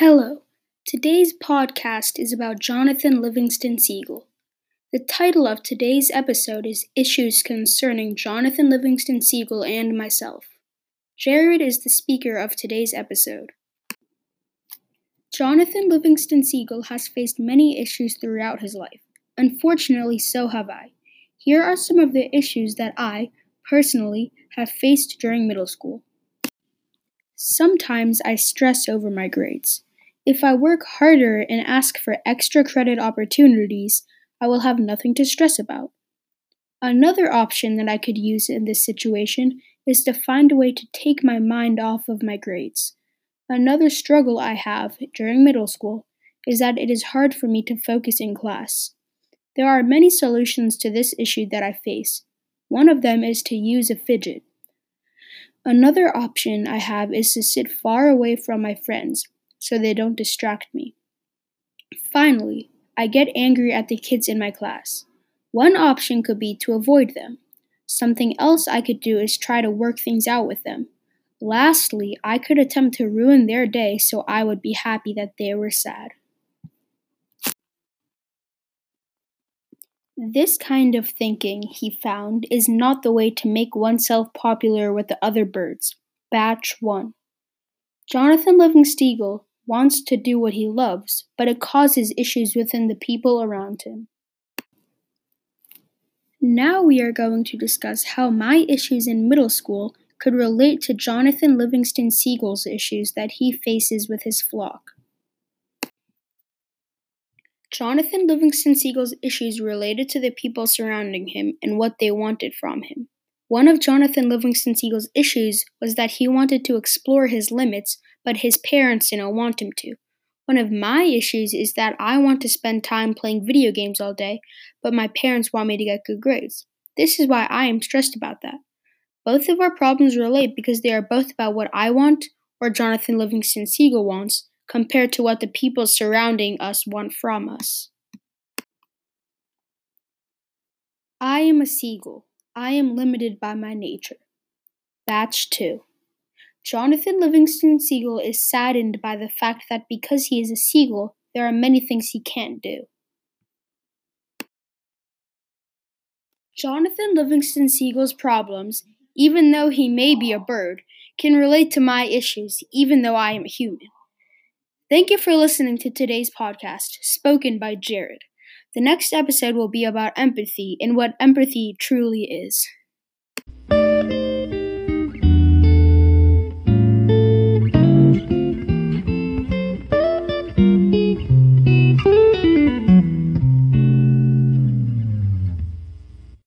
Hello. Today's podcast is about Jonathan Livingston Seagull. The title of today's episode is Issues Concerning Jonathan Livingston Seagull and Myself. Jared is the speaker of today's episode. Jonathan Livingston Seagull has faced many issues throughout his life. Unfortunately, so have I. Here are some of the issues that I, personally, have faced during middle school. Sometimes I stress over my grades. If I work harder and ask for extra credit opportunities, I will have nothing to stress about. Another option that I could use in this situation is to find a way to take my mind off of my grades. Another struggle I have during middle school is that it is hard for me to focus in class. There are many solutions to this issue that I face. One of them is to use a fidget. Another option I have is to sit far away from my friends so they don't distract me. Finally, I get angry at the kids in my class. One option could be to avoid them. Something else I could do is try to work things out with them. Lastly, I could attempt to ruin their day so I would be happy that they were sad. This kind of thinking, he found, is not the way to make oneself popular with the other birds. Bach 1. Jonathan Livingston wants to do what he loves, but it causes issues within the people around him. Now we are going to discuss how my issues in middle school could relate to Jonathan Livingston Seagull's issues that he faces with his flock. Jonathan Livingston Seagull's issues related to the people surrounding him and what they wanted from him. One of Jonathan Livingston Seagull's issues was that he wanted to explore his limits, but his parents didn't want him to. One of my issues is that I want to spend time playing video games all day, but my parents want me to get good grades. This is why I am stressed about that. Both of our problems relate because they are both about what I want or Jonathan Livingston Seagull wants, compared to what the people surrounding us want from us. I am a seagull. I am limited by my nature. Bach 2. Jonathan Livingston Seagull is saddened by the fact that because he is a seagull, there are many things he can't do. Jonathan Livingston Seagull's problems, even though he may be a bird, can relate to my issues, even though I am a human. Thank you for listening to today's podcast, spoken by Jared. The next episode will be about empathy and what empathy truly is.